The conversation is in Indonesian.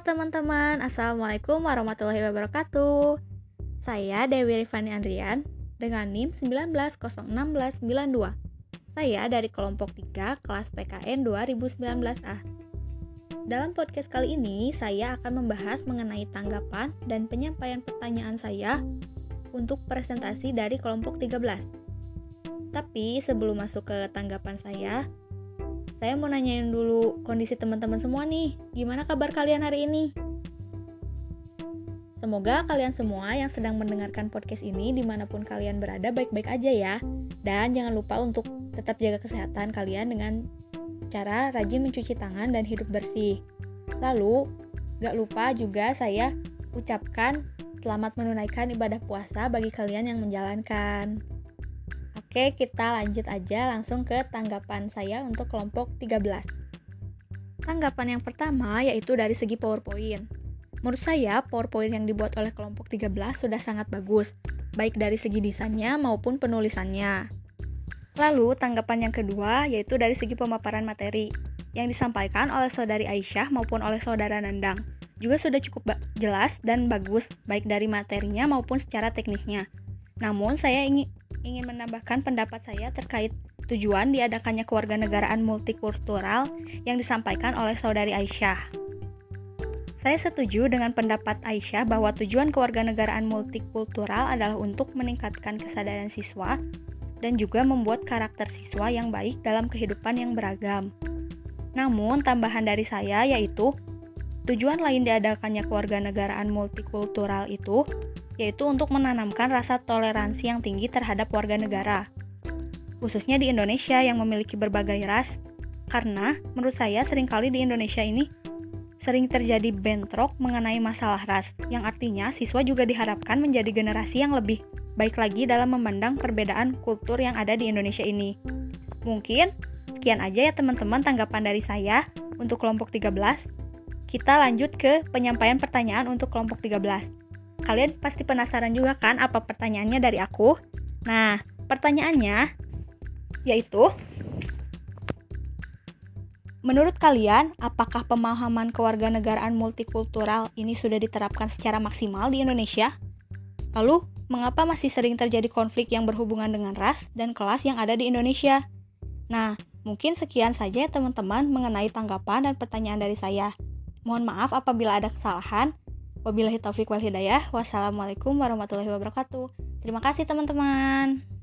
Teman-teman, Assalamualaikum warahmatullahi wabarakatuh. Saya Dewi Rifani Andrian dengan NIM 191692 Saya dari kelompok 3 kelas PKN 2019A Dalam podcast kali ini, saya akan membahas mengenai tanggapan dan penyampaian pertanyaan saya untuk presentasi dari kelompok 13 Tapi sebelum masuk ke tanggapan saya, saya mau nanyain dulu kondisi teman-teman semua nih. Gimana kabar kalian hari ini? Semoga kalian semua yang sedang mendengarkan podcast ini di mana pun kalian berada baik-baik aja ya. Dan jangan lupa untuk tetap jaga kesehatan kalian dengan cara rajin mencuci tangan dan hidup bersih. Lalu, gak lupa juga saya ucapkan selamat menunaikan ibadah puasa bagi kalian yang menjalankan. Oke, kita lanjut aja langsung ke tanggapan saya untuk kelompok 13. Tanggapan yang pertama yaitu dari segi PowerPoint. Menurut saya, PowerPoint yang dibuat oleh kelompok 13 sudah sangat bagus, baik dari segi desainnya maupun penulisannya. Lalu, tanggapan yang kedua yaitu dari segi pemaparan materi yang disampaikan oleh saudari Aisyah maupun oleh saudara Nandang. Juga sudah cukup jelas dan bagus, baik dari materinya maupun secara teknisnya. Namun, saya ingin ingin menambahkan pendapat saya terkait tujuan diadakannya kewarganegaraan multikultural yang disampaikan oleh saudari Aisyah. Saya setuju dengan pendapat Aisyah bahwa tujuan kewarganegaraan multikultural adalah untuk meningkatkan kesadaran siswa dan juga membuat karakter siswa yang baik dalam kehidupan yang beragam. Namun, tambahan dari saya yaitu tujuan lain diadakannya kewarganegaraan multikultural itu yaitu untuk menanamkan rasa toleransi yang tinggi terhadap warga negara, khususnya di Indonesia yang memiliki berbagai ras, karena menurut saya sering kali di Indonesia ini sering terjadi bentrok mengenai masalah ras, yang artinya siswa juga diharapkan menjadi generasi yang lebih baik lagi dalam memandang perbedaan kultur yang ada di Indonesia ini. Mungkin sekian aja ya teman-teman tanggapan dari saya untuk kelompok 13. Kita lanjut ke penyampaian pertanyaan untuk kelompok 13. Kalian pasti penasaran juga kan apa pertanyaannya dari aku? Nah, pertanyaannya yaitu Menurut kalian, apakah pemahaman kewarganegaraan multikultural ini sudah diterapkan secara maksimal di Indonesia? Lalu, mengapa masih sering terjadi konflik yang berhubungan dengan ras dan kelas yang ada di Indonesia? Nah, mungkin sekian saja ya teman-teman mengenai tanggapan dan pertanyaan dari saya. Mohon maaf apabila ada kesalahan. Wabillahi taufik wal hidayah. Wassalamualaikum warahmatullahi wabarakatuh. Terima kasih teman-teman.